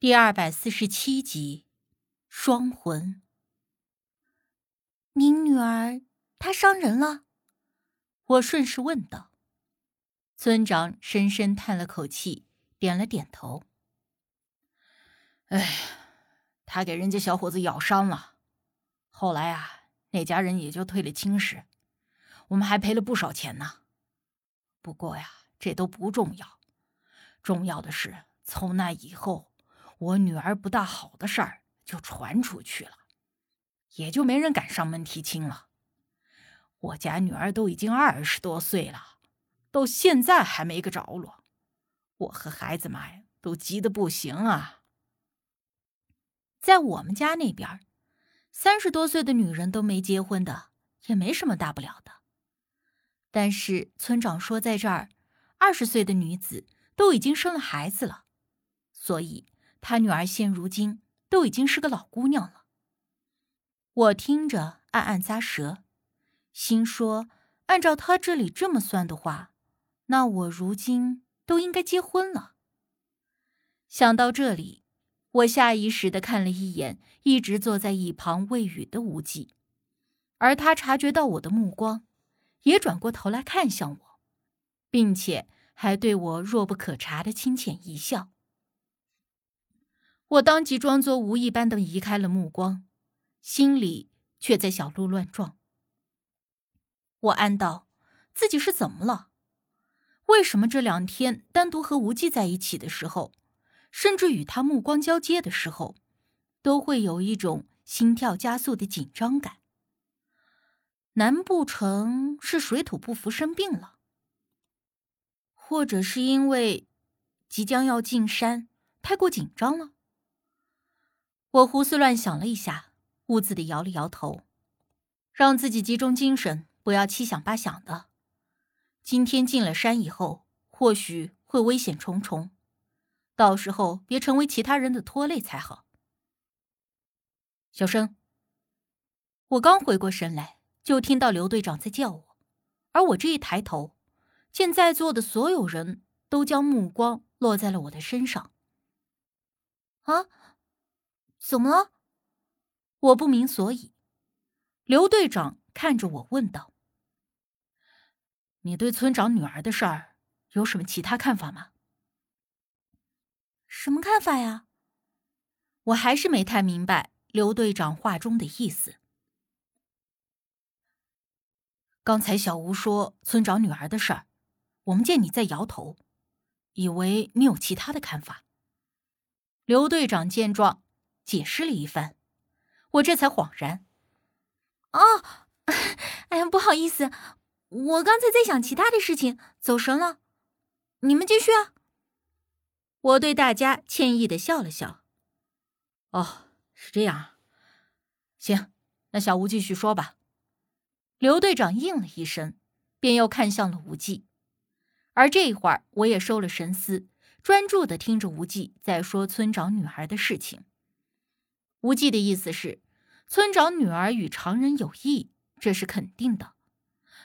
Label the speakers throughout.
Speaker 1: 第二百四十七集，双魂。
Speaker 2: 您女儿她伤人了？
Speaker 1: 我顺势问道。村长深深叹了口气，点了点头。
Speaker 3: 哎，他给人家小伙子咬伤了，后来啊，那家人也就退了亲事，我们还赔了不少钱呢。不过呀，这都不重要，重要的是从那以后。我女儿不大好的事儿就传出去了，也就没人敢上门提亲了。我家女儿都已经二十多岁了，到现在还没个着落，我和孩子们都急得不行啊。
Speaker 1: 在我们家那边，三十多岁的女人都没结婚的，也没什么大不了的。但是村长说，在这儿，二十岁的女子都已经生了孩子了，所以。他女儿现如今都已经是个老姑娘了。我听着暗暗咂舌，心说：按照他这里这么算的话，那我如今都应该结婚了。想到这里，我下意识的看了一眼一直坐在一旁喂语的无忌，而他察觉到我的目光，也转过头来看向我，并且还对我若不可察的轻浅一笑。我当即装作无意般的移开了目光，心里却在小鹿乱撞。我暗道：自己是怎么了？为什么这两天单独和无忌在一起的时候，甚至与他目光交接的时候，都会有一种心跳加速的紧张感？难不成是水土不服生病了？或者是因为即将要进山，太过紧张了？我胡思乱想了一下，兀自的摇了摇头，让自己集中精神，不要七想八想的。今天进了山以后，或许会危险重重，到时候别成为其他人的拖累才好。小生，我刚回过神来，就听到刘队长在叫我，而我这一抬头，见在座的所有人都将目光落在了我的身上。
Speaker 2: 啊！怎么了？
Speaker 1: 我不明所以。刘队长看着我问道：“
Speaker 3: 你对村长女儿的事儿有什么其他看法吗？”
Speaker 2: 什么看法呀？
Speaker 1: 我还是没太明白刘队长话中的意思。
Speaker 3: 刚才小吴说村长女儿的事儿，我们见你在摇头，以为你有其他的看法。
Speaker 1: 刘队长见状。解释了一番，我这才恍然。
Speaker 2: 哦，哎呀，不好意思，我刚才在想其他的事情，走神了。你们继续啊。
Speaker 1: 我对大家歉意的笑了笑。
Speaker 3: 哦，是这样。行，那小吴继续说吧。
Speaker 1: 刘队长应了一声，便又看向了无忌。而这一会儿，我也收了神思，专注的听着无忌在说村长女儿的事情。无忌的意思是，村长女儿与常人有异，这是肯定的，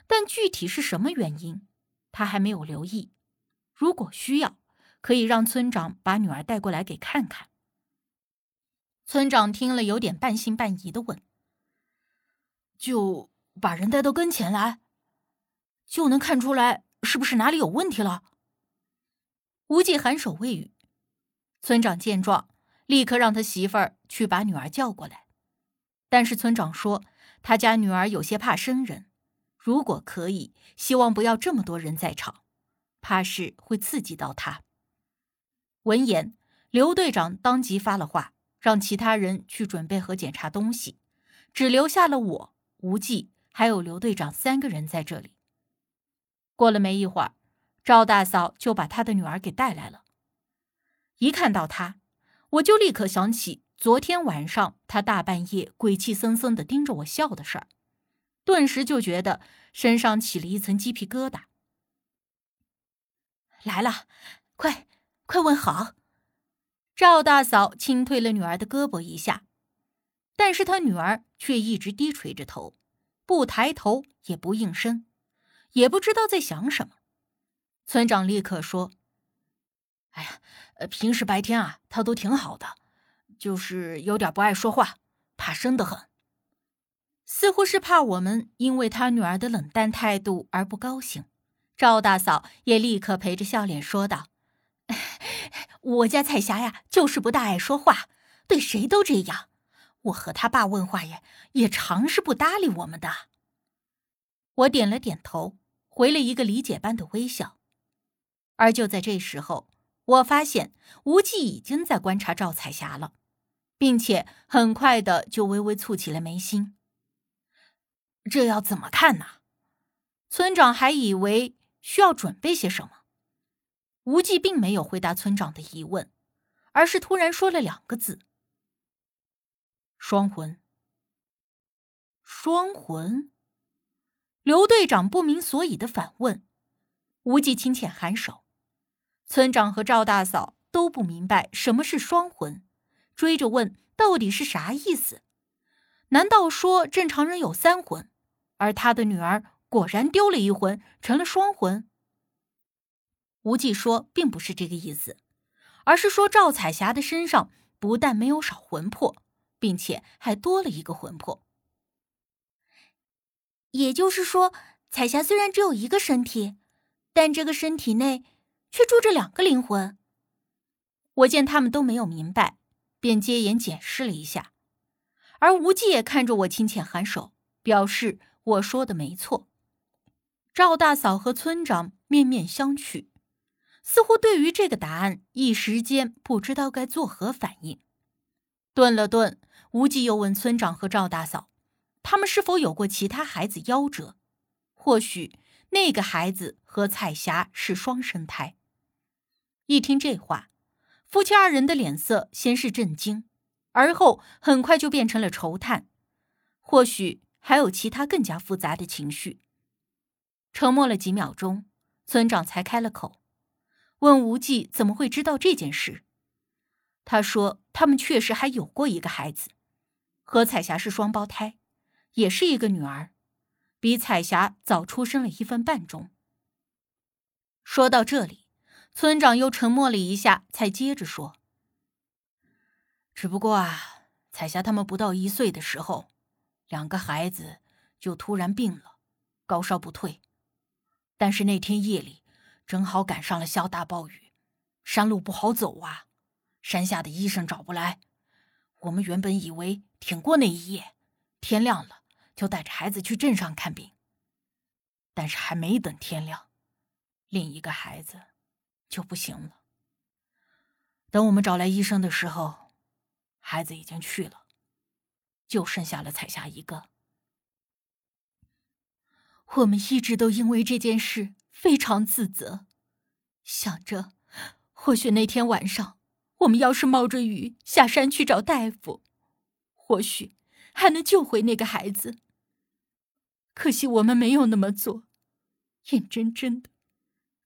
Speaker 1: 但具体是什么原因，他还没有留意。如果需要，可以让村长把女儿带过来给看看。村长听了，有点半信半疑的问：“
Speaker 3: 就把人带到跟前来，就能看出来是不是哪里有问题了？”
Speaker 1: 无忌颔首未语。村长见状。立刻让他媳妇儿去把女儿叫过来，但是村长说他家女儿有些怕生人，如果可以，希望不要这么多人在场，怕是会刺激到他。闻言，刘队长当即发了话，让其他人去准备和检查东西，只留下了我、无忌还有刘队长三个人在这里。过了没一会儿，赵大嫂就把她的女儿给带来了，一看到她。我就立刻想起昨天晚上他大半夜鬼气森森的盯着我笑的事儿，顿时就觉得身上起了一层鸡皮疙瘩。
Speaker 2: 来了，快快问好！
Speaker 1: 赵大嫂轻推了女儿的胳膊一下，但是她女儿却一直低垂着头，不抬头也不应声，也不知道在想什么。村长立刻说：“
Speaker 3: 哎呀，呃，平时白天啊，他都挺好的，就是有点不爱说话，怕生的很。
Speaker 1: 似乎是怕我们因为他女儿的冷淡态度而不高兴，赵大嫂也立刻陪着笑脸说道：“我家彩霞呀，就是不大爱说话，对谁都这样。我和他爸问话也也常是不搭理我们的。”我点了点头，回了一个理解般的微笑。而就在这时候，我发现无忌已经在观察赵彩霞了，并且很快的就微微蹙起了眉心。这要怎么看呢？村长还以为需要准备些什么。无忌并没有回答村长的疑问，而是突然说了两个字：“双魂。”双魂。刘队长不明所以的反问，无忌轻浅颔首。村长和赵大嫂都不明白什么是双魂，追着问到底是啥意思？难道说正常人有三魂，而他的女儿果然丢了一魂，成了双魂？无忌说，并不是这个意思，而是说赵彩霞的身上不但没有少魂魄，并且还多了一个魂魄。
Speaker 2: 也就是说，彩霞虽然只有一个身体，但这个身体内却住着两个灵魂。
Speaker 1: 我见他们都没有明白，便接言解释了一下。而无忌也看着我，轻浅颔首，表示我说的没错。赵大嫂和村长面面相觑，似乎对于这个答案一时间不知道该作何反应。顿了顿，无忌又问村长和赵大嫂。他们是否有过其他孩子夭折？或许那个孩子和彩霞是双生胎。一听这话，夫妻二人的脸色先是震惊，而后很快就变成了愁叹。或许还有其他更加复杂的情绪。沉默了几秒钟，村长才开了口，问无忌怎么会知道这件事。他说：“他们确实还有过一个孩子，和彩霞是双胞胎。”也是一个女儿，比彩霞早出生了一分半钟。说到这里，村长又沉默了一下，才接着说：“只不过啊，彩霞他们不到一岁的时候，两个孩子就突然病了，高烧不退。但是那天夜里正好赶上了下大暴雨，山路不好走啊，山下的医生找不来。我们原本以为挺过那一夜，天亮了。”就带着孩子去镇上看病，但是还没等天亮，另一个孩子就不行了。等我们找来医生的时候，孩子已经去了，就剩下了彩霞一个。我们一直都因为这件事非常自责，想着或许那天晚上我们要是冒着雨下山去找大夫，或许还能救回那个孩子。可惜我们没有那么做，眼睁睁的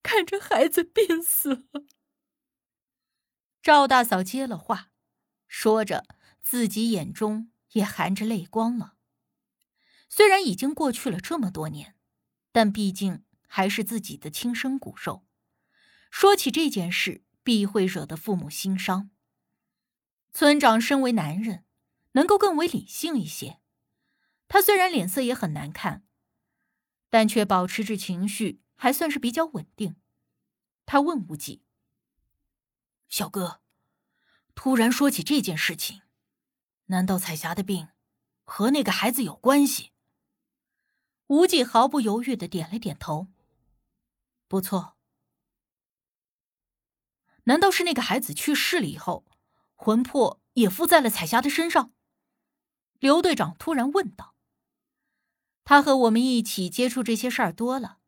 Speaker 1: 看着孩子病死了。赵大嫂接了话，说着自己眼中也含着泪光了。虽然已经过去了这么多年，但毕竟还是自己的亲生骨肉，说起这件事必会惹得父母心伤。村长身为男人，能够更为理性一些。他虽然脸色也很难看，但却保持着情绪，还算是比较稳定。他问无忌：“小哥，突然说起这件事情，难道彩霞的病和那个孩子有关系？”无忌毫不犹豫的点了点头：“不错。难道是那个孩子去世了以后，魂魄也附在了彩霞的身上？”刘队长突然问道。他和我们一起接触这些事儿多了，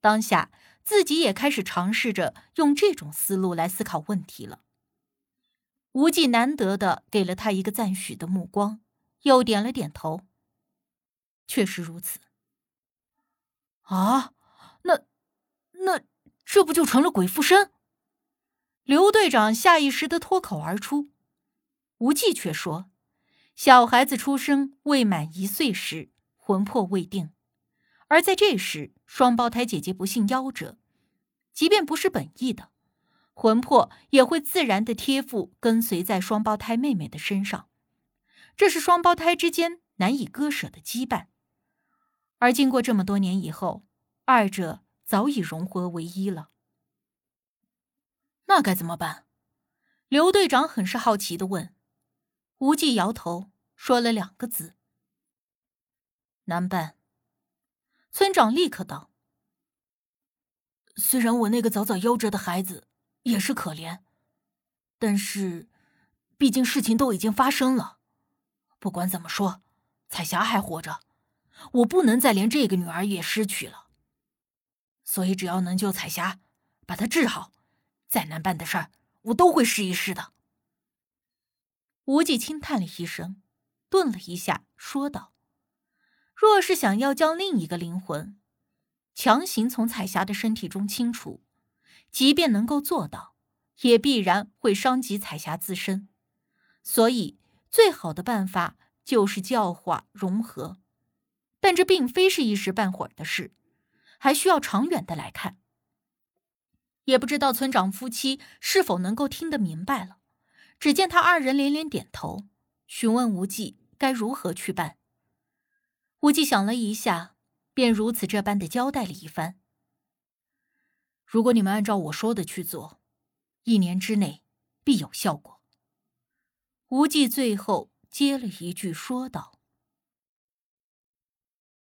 Speaker 1: 当下自己也开始尝试着用这种思路来思考问题了。无忌难得的给了他一个赞许的目光，又点了点头。确实如此。啊，那那这不就成了鬼附身？刘队长下意识的脱口而出。无忌却说：“小孩子出生未满一岁时。”魂魄未定，而在这时，双胞胎姐姐不幸夭折，即便不是本意的，魂魄也会自然的贴附跟随在双胞胎妹妹的身上，这是双胞胎之间难以割舍的羁绊。而经过这么多年以后，二者早已融合为一了。
Speaker 3: 那该怎么办？
Speaker 1: 刘队长很是好奇的问。无忌摇头，说了两个字：“
Speaker 3: 难办。”
Speaker 1: 村长立刻道：“
Speaker 3: 虽然我那个早早夭折的孩子也是可怜，但是，毕竟事情都已经发生了。不管怎么说，彩霞还活着，我不能再连这个女儿也失去了。所以，只要能救彩霞，把她治好，再难办的事儿，我都会试一试的。”
Speaker 1: 无忌轻叹了一声，顿了一下，说道。若是想要将另一个灵魂强行从彩霞的身体中清除，即便能够做到，也必然会伤及彩霞自身。所以，最好的办法就是教化融合。但这并非是一时半会儿的事，还需要长远的来看。也不知道村长夫妻是否能够听得明白了。只见他二人连连点头，询问无忌该如何去办。无忌想了一下，便如此这般的交代了一番。
Speaker 3: 如果你们按照我说的去做，一年之内必有效果。
Speaker 1: 无忌最后接了一句说道。